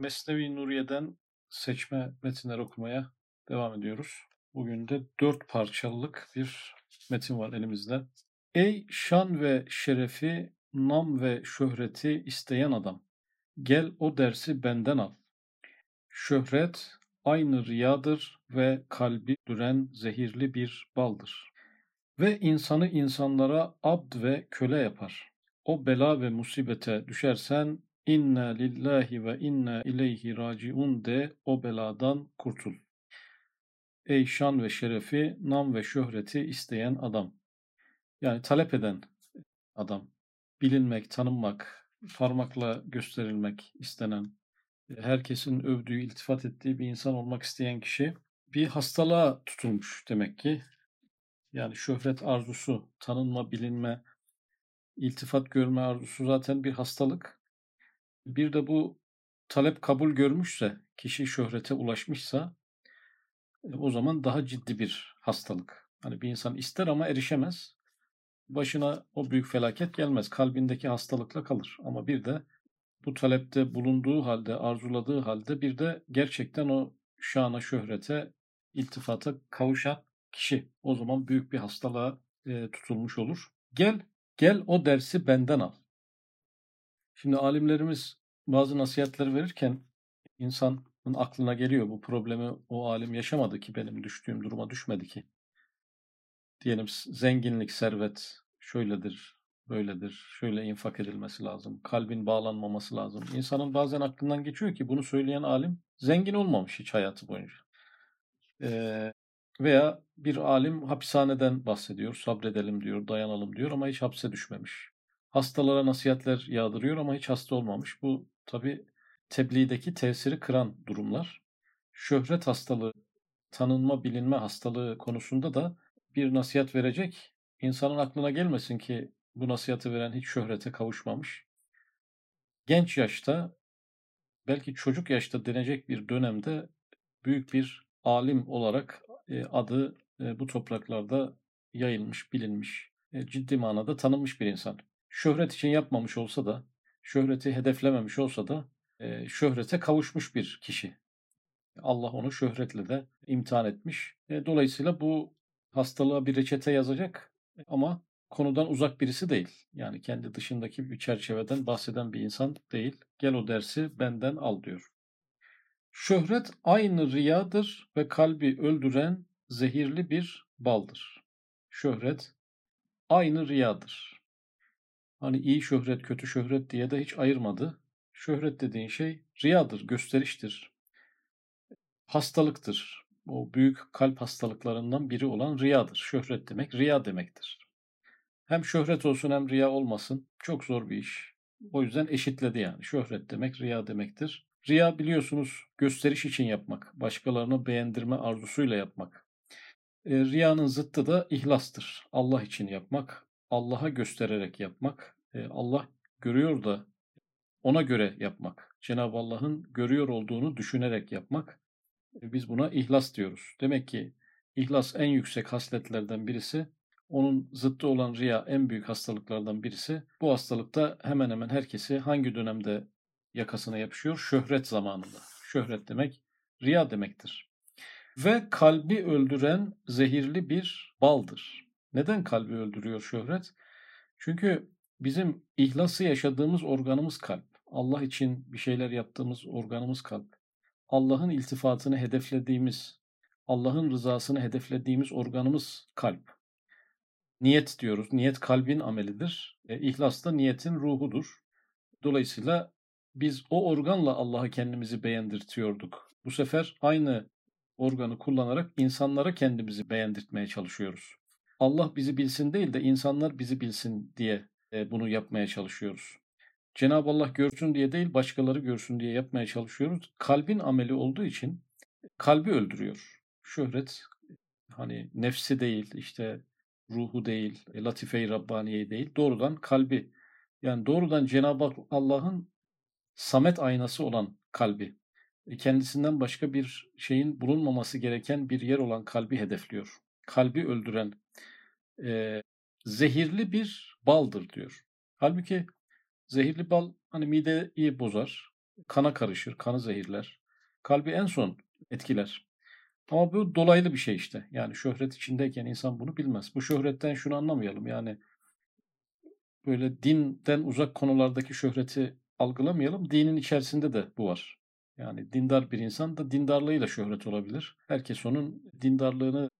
Mesnevi Nuriye'den seçme metinler okumaya devam ediyoruz. Bugün de dört parçalık bir metin var elimizde. Ey şan ve şerefi, nam ve şöhreti isteyen adam, gel o dersi benden al. Şöhret aynı riyadır ve kalbi düren zehirli bir baldır. Ve insanı insanlara abd ve köle yapar. O bela ve musibete düşersen inna lillahi ve inna ileyhi raciun de o beladan kurtul. Ey şan ve şerefi, nam ve şöhreti isteyen adam. Yani talep eden adam. Bilinmek, tanınmak, parmakla gösterilmek istenen, herkesin övdüğü, iltifat ettiği bir insan olmak isteyen kişi bir hastalığa tutulmuş demek ki. Yani şöhret arzusu, tanınma, bilinme, iltifat görme arzusu zaten bir hastalık. Bir de bu talep kabul görmüşse, kişi şöhrete ulaşmışsa e, o zaman daha ciddi bir hastalık. Hani bir insan ister ama erişemez. Başına o büyük felaket gelmez. Kalbindeki hastalıkla kalır. Ama bir de bu talepte bulunduğu halde, arzuladığı halde bir de gerçekten o şana, şöhrete, iltifata kavuşan kişi o zaman büyük bir hastalığa e, tutulmuş olur. Gel, gel o dersi benden al. Şimdi alimlerimiz bazı nasihatler verirken insanın aklına geliyor bu problemi o alim yaşamadı ki benim düştüğüm duruma düşmedi ki. Diyelim zenginlik, servet şöyledir, böyledir, şöyle infak edilmesi lazım, kalbin bağlanmaması lazım. İnsanın bazen aklından geçiyor ki bunu söyleyen alim zengin olmamış hiç hayatı boyunca. Ee, veya bir alim hapishaneden bahsediyor, sabredelim diyor, dayanalım diyor ama hiç hapse düşmemiş. Hastalara nasihatler yağdırıyor ama hiç hasta olmamış. Bu tabi tebliğdeki tesiri kıran durumlar. Şöhret hastalığı, tanınma, bilinme hastalığı konusunda da bir nasihat verecek. İnsanın aklına gelmesin ki bu nasihatı veren hiç şöhrete kavuşmamış. Genç yaşta, belki çocuk yaşta denecek bir dönemde büyük bir alim olarak e, adı e, bu topraklarda yayılmış, bilinmiş, e, ciddi manada tanınmış bir insan. Şöhret için yapmamış olsa da, şöhreti hedeflememiş olsa da şöhrete kavuşmuş bir kişi. Allah onu şöhretle de imtihan etmiş. Dolayısıyla bu hastalığa bir reçete yazacak ama konudan uzak birisi değil. Yani kendi dışındaki bir çerçeveden bahseden bir insan değil. Gel o dersi benden al diyor. Şöhret aynı riyadır ve kalbi öldüren zehirli bir baldır. Şöhret aynı riyadır. Hani iyi şöhret, kötü şöhret diye de hiç ayırmadı. Şöhret dediğin şey riyadır, gösteriştir. Hastalıktır. O büyük kalp hastalıklarından biri olan riyadır. Şöhret demek riya demektir. Hem şöhret olsun hem riya olmasın çok zor bir iş. O yüzden eşitledi yani. Şöhret demek riya demektir. Riya biliyorsunuz gösteriş için yapmak, başkalarını beğendirme arzusuyla yapmak. E, riyanın zıttı da ihlastır. Allah için yapmak, Allah'a göstererek yapmak, e, Allah görüyor da ona göre yapmak. Cenab-ı Allah'ın görüyor olduğunu düşünerek yapmak. E, biz buna ihlas diyoruz. Demek ki ihlas en yüksek hasletlerden birisi. Onun zıttı olan riya en büyük hastalıklardan birisi. Bu hastalıkta hemen hemen herkesi hangi dönemde yakasına yapışıyor? Şöhret zamanında. Şöhret demek riya demektir. Ve kalbi öldüren zehirli bir baldır. Neden kalbi öldürüyor şöhret? Çünkü bizim ihlası yaşadığımız organımız kalp. Allah için bir şeyler yaptığımız organımız kalp. Allah'ın iltifatını hedeflediğimiz, Allah'ın rızasını hedeflediğimiz organımız kalp. Niyet diyoruz. Niyet kalbin amelidir. E, İhlas da niyetin ruhudur. Dolayısıyla biz o organla Allah'ı kendimizi beğendirtiyorduk. Bu sefer aynı organı kullanarak insanlara kendimizi beğendirtmeye çalışıyoruz. Allah bizi bilsin değil de insanlar bizi bilsin diye e, bunu yapmaya çalışıyoruz. Cenab-ı Allah görsün diye değil, başkaları görsün diye yapmaya çalışıyoruz. Kalbin ameli olduğu için kalbi öldürüyor. Şöhret hani nefsi değil, işte ruhu değil, e, latife-i Rabbaniye değil, doğrudan kalbi. Yani doğrudan Cenab-ı Allah'ın samet aynası olan kalbi, e, kendisinden başka bir şeyin bulunmaması gereken bir yer olan kalbi hedefliyor. Kalbi öldüren e, zehirli bir baldır diyor. Halbuki zehirli bal hani mideyi bozar, kana karışır, kanı zehirler. Kalbi en son etkiler. Ama bu dolaylı bir şey işte. Yani şöhret içindeyken insan bunu bilmez. Bu şöhretten şunu anlamayalım. Yani böyle dinden uzak konulardaki şöhreti algılamayalım. Dinin içerisinde de bu var. Yani dindar bir insan da dindarlığıyla şöhret olabilir. Herkes onun dindarlığını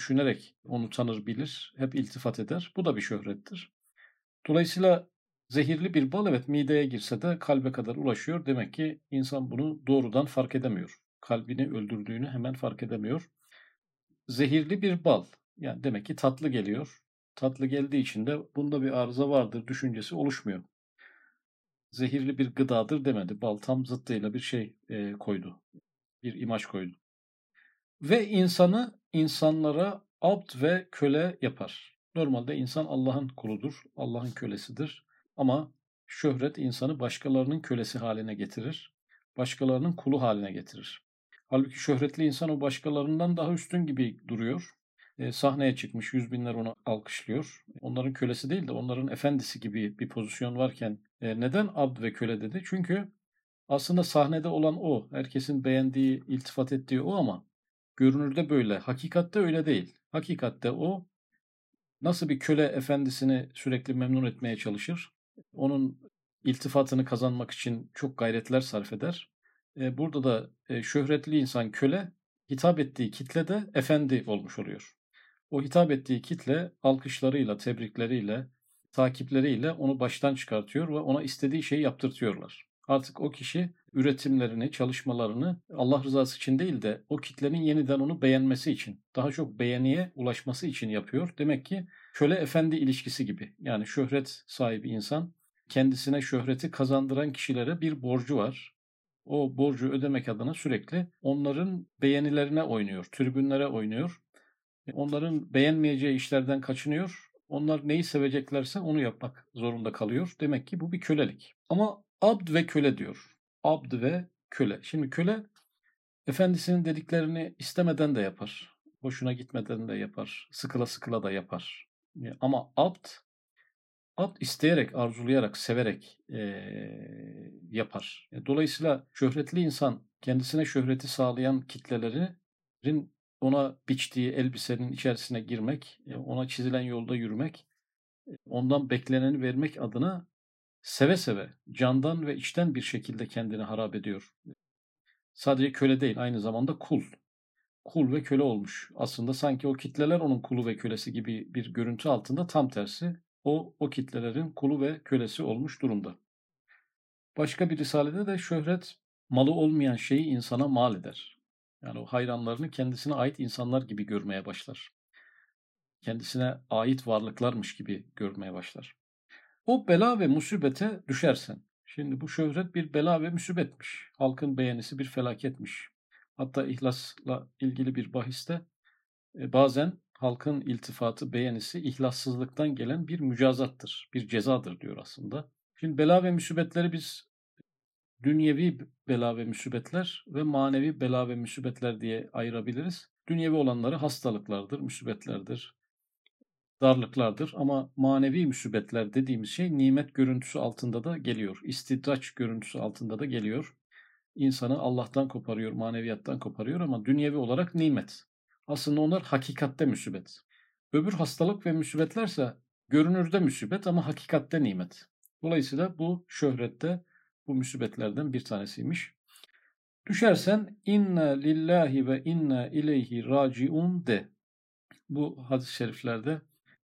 düşünerek onu tanır bilir. Hep iltifat eder. Bu da bir şöhrettir. Dolayısıyla zehirli bir bal evet mideye girse de kalbe kadar ulaşıyor. Demek ki insan bunu doğrudan fark edemiyor. Kalbini öldürdüğünü hemen fark edemiyor. Zehirli bir bal. Yani demek ki tatlı geliyor. Tatlı geldiği için de bunda bir arıza vardır düşüncesi oluşmuyor. Zehirli bir gıdadır demedi. Bal tam zıttıyla bir şey koydu. Bir imaj koydu. Ve insanı insanlara abd ve köle yapar. Normalde insan Allah'ın kuludur, Allah'ın kölesidir. Ama şöhret insanı başkalarının kölesi haline getirir. Başkalarının kulu haline getirir. Halbuki şöhretli insan o başkalarından daha üstün gibi duruyor. E, sahneye çıkmış, yüz binler onu alkışlıyor. Onların kölesi değil de onların efendisi gibi bir pozisyon varken e, neden abd ve köle dedi? Çünkü aslında sahnede olan o, herkesin beğendiği, iltifat ettiği o ama görünürde böyle, hakikatte öyle değil. Hakikatte o nasıl bir köle efendisini sürekli memnun etmeye çalışır? Onun iltifatını kazanmak için çok gayretler sarf eder. E, burada da e, şöhretli insan köle, hitap ettiği kitle de efendi olmuş oluyor. O hitap ettiği kitle alkışlarıyla, tebrikleriyle, takipleriyle onu baştan çıkartıyor ve ona istediği şeyi yaptırtıyorlar. Artık o kişi üretimlerini, çalışmalarını Allah rızası için değil de o kitlenin yeniden onu beğenmesi için, daha çok beğeniye ulaşması için yapıyor. Demek ki köle efendi ilişkisi gibi. Yani şöhret sahibi insan kendisine şöhreti kazandıran kişilere bir borcu var. O borcu ödemek adına sürekli onların beğenilerine oynuyor, tribünlere oynuyor. Onların beğenmeyeceği işlerden kaçınıyor. Onlar neyi seveceklerse onu yapmak zorunda kalıyor. Demek ki bu bir kölelik. Ama abd ve köle diyor. Abd ve köle. Şimdi köle efendisinin dediklerini istemeden de yapar. Hoşuna gitmeden de yapar. Sıkıla sıkıla da yapar. Ama abd abd isteyerek, arzulayarak, severek e, yapar. Dolayısıyla şöhretli insan kendisine şöhreti sağlayan kitlelerin ona biçtiği elbisenin içerisine girmek, ona çizilen yolda yürümek, ondan bekleneni vermek adına seve seve, candan ve içten bir şekilde kendini harap ediyor. Sadece köle değil, aynı zamanda kul. Kul ve köle olmuş. Aslında sanki o kitleler onun kulu ve kölesi gibi bir görüntü altında tam tersi. O, o kitlelerin kulu ve kölesi olmuş durumda. Başka bir risalede de şöhret malı olmayan şeyi insana mal eder. Yani o hayranlarını kendisine ait insanlar gibi görmeye başlar. Kendisine ait varlıklarmış gibi görmeye başlar. O bela ve musibete düşersen. Şimdi bu şöhret bir bela ve musibetmiş. Halkın beğenisi bir felaketmiş. Hatta ihlasla ilgili bir bahiste e, bazen halkın iltifatı, beğenisi ihlassızlıktan gelen bir mücazattır, bir cezadır diyor aslında. Şimdi bela ve musibetleri biz dünyevi bela ve musibetler ve manevi bela ve musibetler diye ayırabiliriz. Dünyevi olanları hastalıklardır, musibetlerdir, darlıklardır ama manevi musibetler dediğimiz şey nimet görüntüsü altında da geliyor. İstidraç görüntüsü altında da geliyor. İnsanı Allah'tan koparıyor, maneviyattan koparıyor ama dünyevi olarak nimet. Aslında onlar hakikatte musibet. Öbür hastalık ve musibetlerse görünürde musibet ama hakikatte nimet. Dolayısıyla bu şöhrette bu musibetlerden bir tanesiymiş. Düşersen inna lillahi ve inna ileyhi raciun de. Bu hadis-i şeriflerde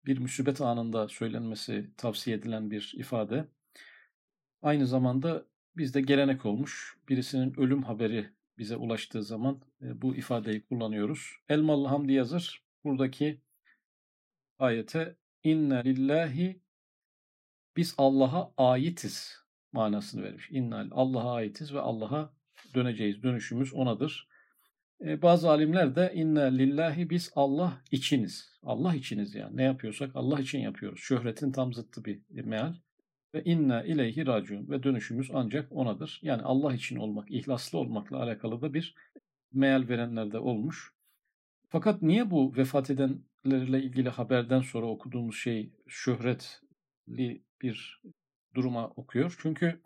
bir musibet anında söylenmesi tavsiye edilen bir ifade. Aynı zamanda bizde gelenek olmuş. Birisinin ölüm haberi bize ulaştığı zaman e, bu ifadeyi kullanıyoruz. Elmalı Hamdi yazır. Buradaki ayete inna lillahi biz Allah'a aitiz manasını vermiş. İnnal Allah'a aitiz ve Allah'a döneceğiz. Dönüşümüz onadır. E, bazı alimler de inna lillahi biz Allah içiniz. Allah içiniz yani. Ne yapıyorsak Allah için yapıyoruz. Şöhretin tam zıttı bir meal. Ve inna ileyhi raciun ve dönüşümüz ancak onadır. Yani Allah için olmak, ihlaslı olmakla alakalı da bir meal verenler de olmuş. Fakat niye bu vefat edenlerle ilgili haberden sonra okuduğumuz şey şöhretli bir duruma okuyor? Çünkü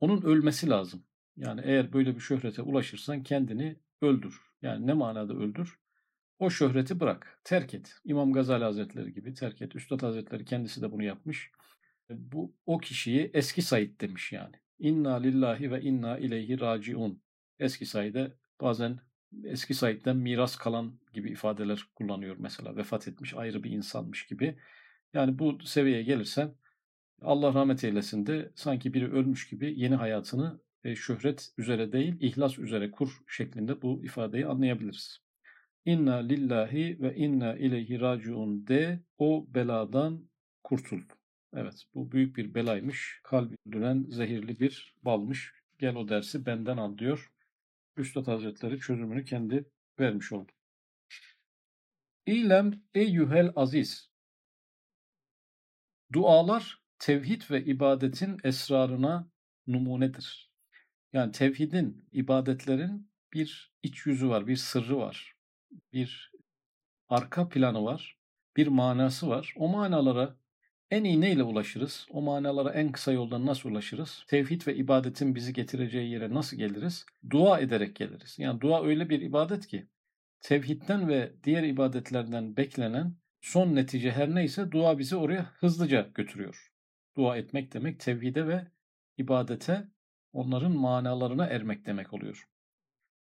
onun ölmesi lazım. Yani eğer böyle bir şöhrete ulaşırsan kendini öldür. Yani ne manada öldür? O şöhreti bırak, terk et. İmam Gazali Hazretleri gibi terk et. Üstad Hazretleri kendisi de bunu yapmış. Bu o kişiyi eski Said demiş yani. İnna lillahi ve inna ileyhi raciun. Eski Said'e bazen eski Said'den miras kalan gibi ifadeler kullanıyor mesela. Vefat etmiş ayrı bir insanmış gibi. Yani bu seviyeye gelirsen Allah rahmet eylesin de sanki biri ölmüş gibi yeni hayatını e, şöhret üzere değil ihlas üzere kur şeklinde bu ifadeyi anlayabiliriz. İnna lillahi ve inna ileyhi raciun de o beladan kurtul. Evet bu büyük bir belaymış. Kalbi öldüren zehirli bir balmış. Gel o dersi benden al diyor. Üstad Hazretleri çözümünü kendi vermiş oldu. İlem eyyuhel aziz. Dualar tevhid ve ibadetin esrarına numunedir. Yani tevhidin, ibadetlerin bir iç yüzü var, bir sırrı var, bir arka planı var, bir manası var. O manalara en iyi neyle ulaşırız? O manalara en kısa yoldan nasıl ulaşırız? Tevhid ve ibadetin bizi getireceği yere nasıl geliriz? Dua ederek geliriz. Yani dua öyle bir ibadet ki tevhidden ve diğer ibadetlerden beklenen son netice her neyse dua bizi oraya hızlıca götürüyor. Dua etmek demek tevhide ve ibadete onların manalarına ermek demek oluyor.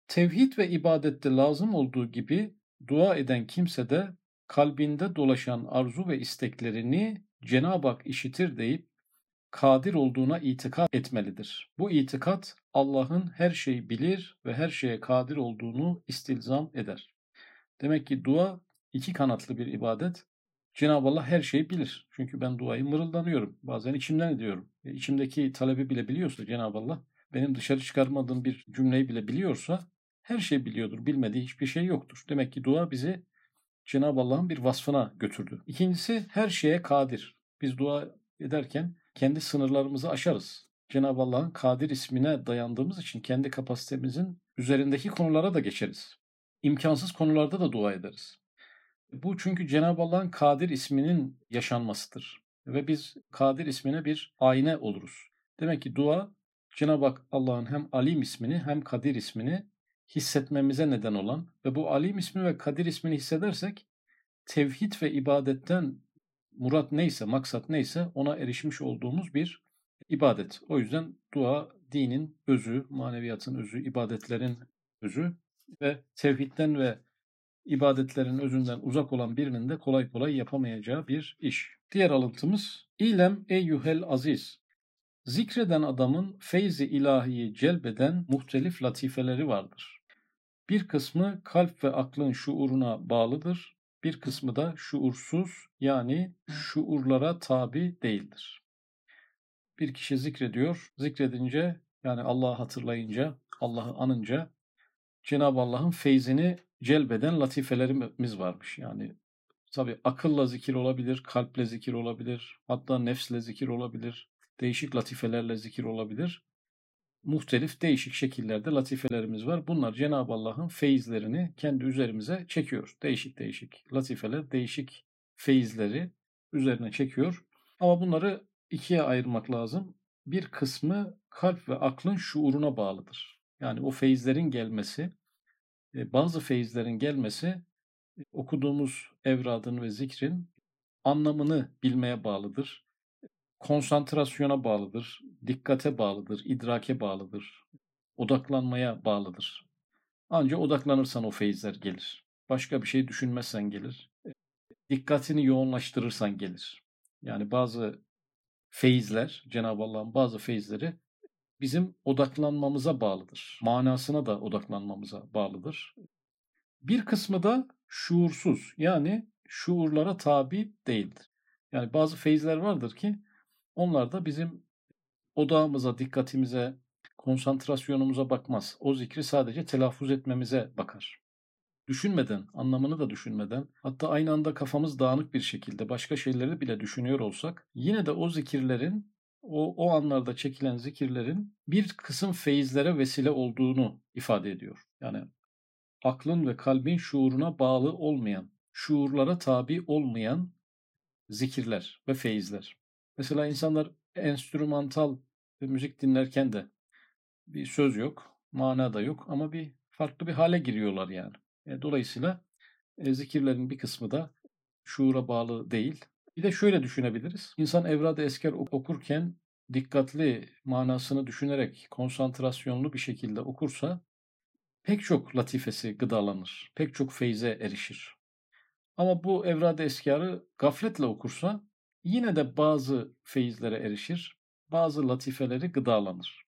Tevhid ve ibadette lazım olduğu gibi dua eden kimse de kalbinde dolaşan arzu ve isteklerini Cenab-ı Hak işitir deyip kadir olduğuna itikat etmelidir. Bu itikat Allah'ın her şeyi bilir ve her şeye kadir olduğunu istilzam eder. Demek ki dua iki kanatlı bir ibadet. Cenab-ı Allah her şeyi bilir. Çünkü ben duayı mırıldanıyorum. Bazen içimden ediyorum. E, içimdeki talebi bile biliyorsa Cenab-ı Allah, benim dışarı çıkarmadığım bir cümleyi bile biliyorsa her şeyi biliyordur. Bilmediği hiçbir şey yoktur. Demek ki dua bizi Cenab-ı Allah'ın bir vasfına götürdü. İkincisi her şeye kadir. Biz dua ederken kendi sınırlarımızı aşarız. Cenab-ı Allah'ın kadir ismine dayandığımız için kendi kapasitemizin üzerindeki konulara da geçeriz. İmkansız konularda da dua ederiz. Bu çünkü Cenab-ı Allah'ın Kadir isminin yaşanmasıdır. Ve biz Kadir ismine bir ayna oluruz. Demek ki dua Cenab-ı Allah'ın hem Alim ismini hem Kadir ismini hissetmemize neden olan ve bu Alim ismi ve Kadir ismini hissedersek tevhid ve ibadetten murat neyse, maksat neyse ona erişmiş olduğumuz bir ibadet. O yüzden dua dinin özü, maneviyatın özü, ibadetlerin özü ve tevhidden ve ibadetlerin özünden uzak olan birinin de kolay kolay yapamayacağı bir iş. Diğer alıntımız İlem eyyuhel aziz. Zikreden adamın feyzi ilahiyi celbeden muhtelif latifeleri vardır. Bir kısmı kalp ve aklın şuuruna bağlıdır. Bir kısmı da şuursuz yani şuurlara tabi değildir. Bir kişi zikrediyor. Zikredince yani Allah'ı hatırlayınca, Allah'ı anınca Cenab-ı Allah'ın feyzini celbeden latifelerimiz varmış. Yani tabi akılla zikir olabilir, kalple zikir olabilir, hatta nefsle zikir olabilir, değişik latifelerle zikir olabilir. Muhtelif değişik şekillerde latifelerimiz var. Bunlar Cenab-ı Allah'ın feyizlerini kendi üzerimize çekiyor. Değişik değişik latifeler, değişik feyizleri üzerine çekiyor. Ama bunları ikiye ayırmak lazım. Bir kısmı kalp ve aklın şuuruna bağlıdır. Yani o feyizlerin gelmesi, bazı feyizlerin gelmesi okuduğumuz evradın ve zikrin anlamını bilmeye bağlıdır. Konsantrasyona bağlıdır, dikkate bağlıdır, idrake bağlıdır, odaklanmaya bağlıdır. Ancak odaklanırsan o feyizler gelir. Başka bir şey düşünmezsen gelir. Dikkatini yoğunlaştırırsan gelir. Yani bazı feyizler, Cenab-ı Allah'ın bazı feyizleri bizim odaklanmamıza bağlıdır. Manasına da odaklanmamıza bağlıdır. Bir kısmı da şuursuz yani şuurlara tabi değildir. Yani bazı feyizler vardır ki onlar da bizim odağımıza, dikkatimize, konsantrasyonumuza bakmaz. O zikri sadece telaffuz etmemize bakar. Düşünmeden, anlamını da düşünmeden, hatta aynı anda kafamız dağınık bir şekilde başka şeyleri bile düşünüyor olsak, yine de o zikirlerin o, o anlarda çekilen zikirlerin bir kısım feyizlere vesile olduğunu ifade ediyor. Yani aklın ve kalbin şuuruna bağlı olmayan, şuurlara tabi olmayan zikirler ve feyizler. Mesela insanlar enstrümantal müzik dinlerken de bir söz yok, mana da yok ama bir farklı bir hale giriyorlar yani. E, dolayısıyla e, zikirlerin bir kısmı da şuura bağlı değil. Bir de şöyle düşünebiliriz. İnsan evrad-ı esker okurken dikkatli manasını düşünerek konsantrasyonlu bir şekilde okursa pek çok latifesi gıdalanır. Pek çok feyze erişir. Ama bu evrad-ı eskarı gafletle okursa yine de bazı feyizlere erişir. Bazı latifeleri gıdalanır.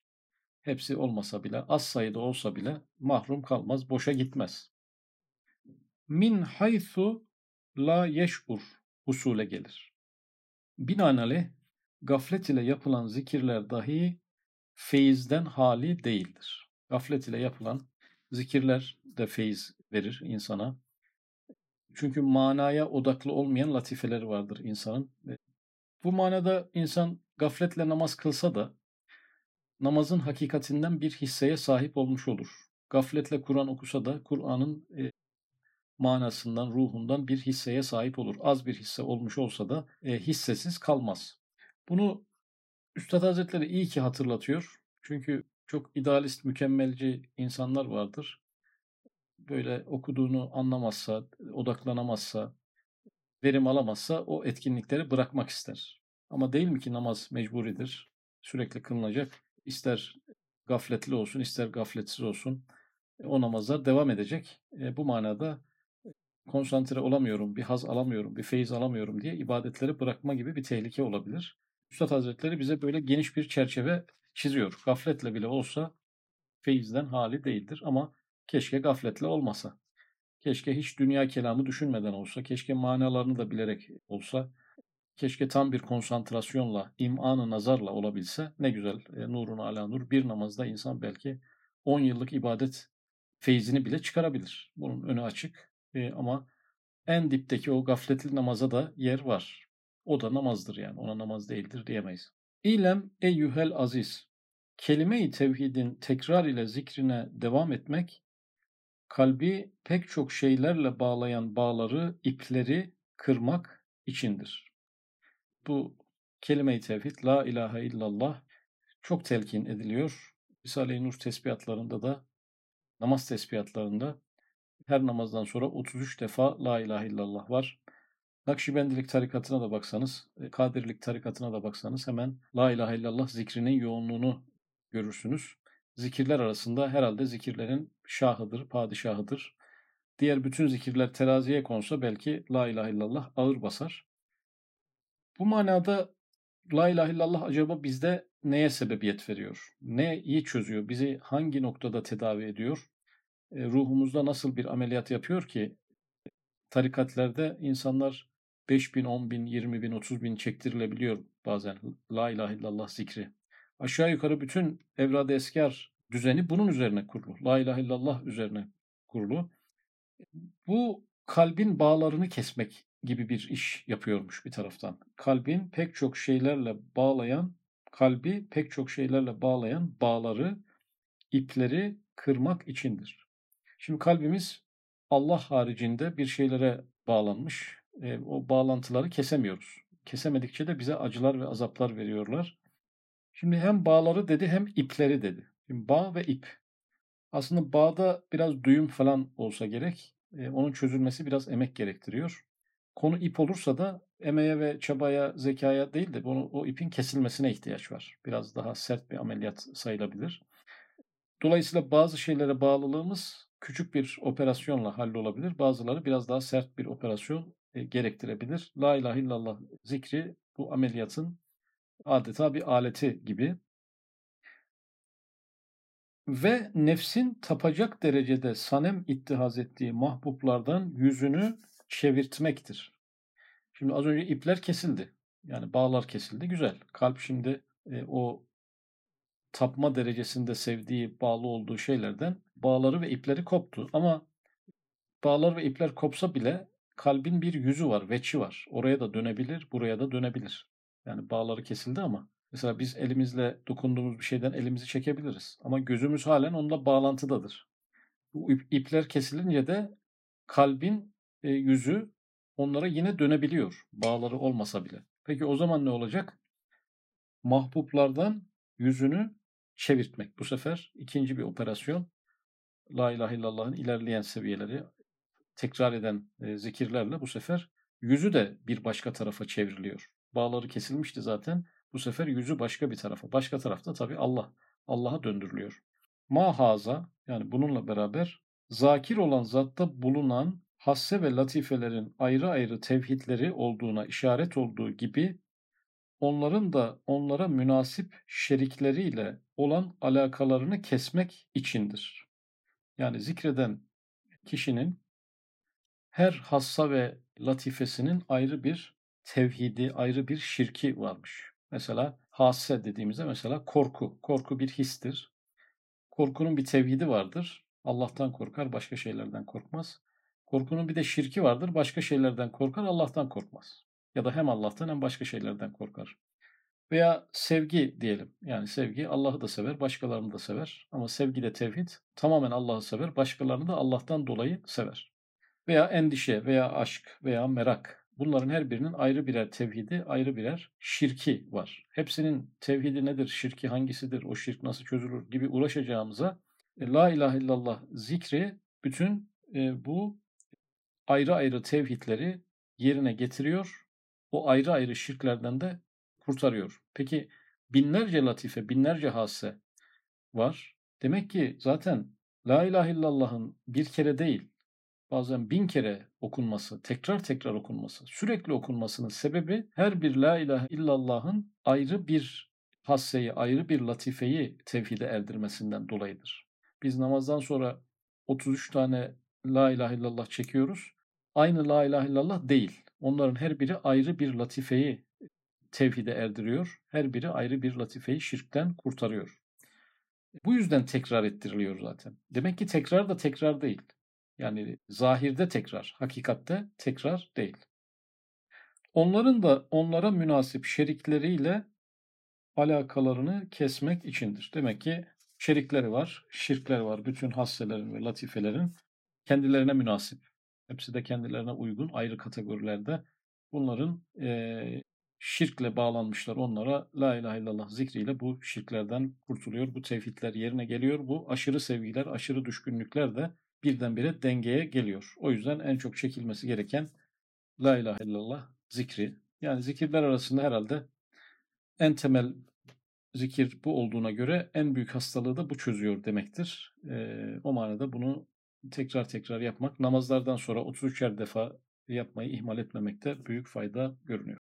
Hepsi olmasa bile, az sayıda olsa bile mahrum kalmaz, boşa gitmez. Min haythu la yeş'ur usule gelir. Binaenaleyh gaflet ile yapılan zikirler dahi feyizden hali değildir. Gaflet ile yapılan zikirler de feyiz verir insana. Çünkü manaya odaklı olmayan latifeleri vardır insanın. Bu manada insan gafletle namaz kılsa da namazın hakikatinden bir hisseye sahip olmuş olur. Gafletle Kur'an okusa da Kur'an'ın e, manasından, ruhundan bir hisseye sahip olur. Az bir hisse olmuş olsa da e, hissesiz kalmaz. Bunu Üstad Hazretleri iyi ki hatırlatıyor. Çünkü çok idealist, mükemmelci insanlar vardır. Böyle okuduğunu anlamazsa, odaklanamazsa, verim alamazsa o etkinlikleri bırakmak ister. Ama değil mi ki namaz mecburidir, sürekli kılınacak. İster gafletli olsun, ister gafletsiz olsun o namazlar devam edecek. E, bu manada konsantre olamıyorum, bir haz alamıyorum, bir feyiz alamıyorum diye ibadetleri bırakma gibi bir tehlike olabilir. Üstad Hazretleri bize böyle geniş bir çerçeve çiziyor. Gafletle bile olsa feyizden hali değildir ama keşke gafletle olmasa. Keşke hiç dünya kelamı düşünmeden olsa, keşke manalarını da bilerek olsa, keşke tam bir konsantrasyonla, imanı nazarla olabilse ne güzel. E, nurun ala nur bir namazda insan belki 10 yıllık ibadet feyzini bile çıkarabilir. Bunun önü açık e, ama en dipteki o gafletli namaza da yer var. O da namazdır yani. Ona namaz değildir diyemeyiz. İlem eyyuhel aziz. Kelime-i tevhidin tekrar ile zikrine devam etmek, kalbi pek çok şeylerle bağlayan bağları, ipleri kırmak içindir. Bu kelime-i tevhid, la ilahe illallah çok telkin ediliyor. Risale-i Nur tesbihatlarında da, namaz tesbihatlarında her namazdan sonra 33 defa la ilahe illallah var. Nakşibendilik tarikatına da baksanız, e, Kadirlik tarikatına da baksanız hemen La ilahe illallah zikrinin yoğunluğunu görürsünüz. Zikirler arasında herhalde zikirlerin şahıdır, padişahıdır. Diğer bütün zikirler teraziye konsa belki La ilahe illallah ağır basar. Bu manada La ilahe illallah acaba bizde neye sebebiyet veriyor? Neyi çözüyor? Bizi hangi noktada tedavi ediyor? E, ruhumuzda nasıl bir ameliyat yapıyor ki tarikatlerde insanlar 5 bin, 10 bin, 20 bin, 30 bin çektirilebiliyor bazen La ilahe illallah zikri. Aşağı yukarı bütün evrad-ı eskar düzeni bunun üzerine kurulu. La ilahe illallah üzerine kurulu. Bu kalbin bağlarını kesmek gibi bir iş yapıyormuş bir taraftan. Kalbin pek çok şeylerle bağlayan, kalbi pek çok şeylerle bağlayan bağları, ipleri kırmak içindir. Şimdi kalbimiz Allah haricinde bir şeylere bağlanmış e, o bağlantıları kesemiyoruz. Kesemedikçe de bize acılar ve azaplar veriyorlar. Şimdi hem bağları dedi hem ipleri dedi. Şimdi bağ ve ip. Aslında bağda biraz düğüm falan olsa gerek. E, onun çözülmesi biraz emek gerektiriyor. Konu ip olursa da emeğe ve çabaya, zekaya değil de bunu, o ipin kesilmesine ihtiyaç var. Biraz daha sert bir ameliyat sayılabilir. Dolayısıyla bazı şeylere bağlılığımız küçük bir operasyonla hallolabilir. Bazıları biraz daha sert bir operasyon e, gerektirebilir. La ilahe illallah zikri bu ameliyatın adeta bir aleti gibi. Ve nefsin tapacak derecede sanem ittihaz ettiği mahbublardan yüzünü çevirtmektir. Şimdi az önce ipler kesildi. Yani bağlar kesildi. Güzel. Kalp şimdi e, o tapma derecesinde sevdiği, bağlı olduğu şeylerden bağları ve ipleri koptu. Ama bağlar ve ipler kopsa bile kalbin bir yüzü var, veçi var. Oraya da dönebilir, buraya da dönebilir. Yani bağları kesildi ama mesela biz elimizle dokunduğumuz bir şeyden elimizi çekebiliriz. Ama gözümüz halen onunla bağlantıdadır. Bu ipler kesilince de kalbin e, yüzü onlara yine dönebiliyor. Bağları olmasa bile. Peki o zaman ne olacak? Mahbublardan yüzünü çevirtmek. Bu sefer ikinci bir operasyon. La ilahe illallah'ın ilerleyen seviyeleri tekrar eden e, zikirlerle bu sefer yüzü de bir başka tarafa çevriliyor. Bağları kesilmişti zaten. Bu sefer yüzü başka bir tarafa. Başka tarafta tabii Allah. Allah'a döndürülüyor. Mahaza yani bununla beraber zakir olan zatta bulunan hasse ve latifelerin ayrı ayrı tevhidleri olduğuna işaret olduğu gibi onların da onlara münasip şerikleriyle olan alakalarını kesmek içindir. Yani zikreden kişinin her hassa ve latifesinin ayrı bir tevhidi, ayrı bir şirki varmış. Mesela hasse dediğimizde mesela korku. Korku bir histir. Korkunun bir tevhidi vardır. Allah'tan korkar, başka şeylerden korkmaz. Korkunun bir de şirki vardır. Başka şeylerden korkar, Allah'tan korkmaz. Ya da hem Allah'tan hem başka şeylerden korkar. Veya sevgi diyelim. Yani sevgi Allah'ı da sever, başkalarını da sever. Ama sevgi de tevhid tamamen Allah'ı sever, başkalarını da Allah'tan dolayı sever. Veya endişe veya aşk veya merak. Bunların her birinin ayrı birer tevhidi, ayrı birer şirki var. Hepsinin tevhidi nedir, şirki hangisidir, o şirk nasıl çözülür gibi uğraşacağımıza e, La ilahe illallah zikri bütün e, bu ayrı ayrı tevhidleri yerine getiriyor. O ayrı ayrı şirklerden de kurtarıyor. Peki binlerce latife, binlerce hasse var. Demek ki zaten La ilahe illallah'ın bir kere değil, bazen bin kere okunması, tekrar tekrar okunması, sürekli okunmasının sebebi her bir La ilahe illallah'ın ayrı bir hasseyi, ayrı bir latifeyi tevhide erdirmesinden dolayıdır. Biz namazdan sonra 33 tane La ilahe illallah çekiyoruz. Aynı La ilahe illallah değil. Onların her biri ayrı bir latifeyi tevhide erdiriyor. Her biri ayrı bir latifeyi şirkten kurtarıyor. Bu yüzden tekrar ettiriliyor zaten. Demek ki tekrar da tekrar değil. Yani zahirde tekrar, hakikatte tekrar değil. Onların da onlara münasip şerikleriyle alakalarını kesmek içindir. Demek ki şerikleri var, şirkler var. Bütün hasselerin ve latifelerin kendilerine münasip. Hepsi de kendilerine uygun ayrı kategorilerde. Bunların e, şirkle bağlanmışlar onlara la ilahe illallah zikriyle bu şirklerden kurtuluyor. Bu tevhidler yerine geliyor. Bu aşırı sevgiler, aşırı düşkünlükler de birdenbire dengeye geliyor. O yüzden en çok çekilmesi gereken la ilahe illallah zikri. Yani zikirler arasında herhalde en temel zikir bu olduğuna göre en büyük hastalığı da bu çözüyor demektir. E, o manada bunu tekrar tekrar yapmak, namazlardan sonra 33'er defa yapmayı ihmal etmemekte büyük fayda görünüyor.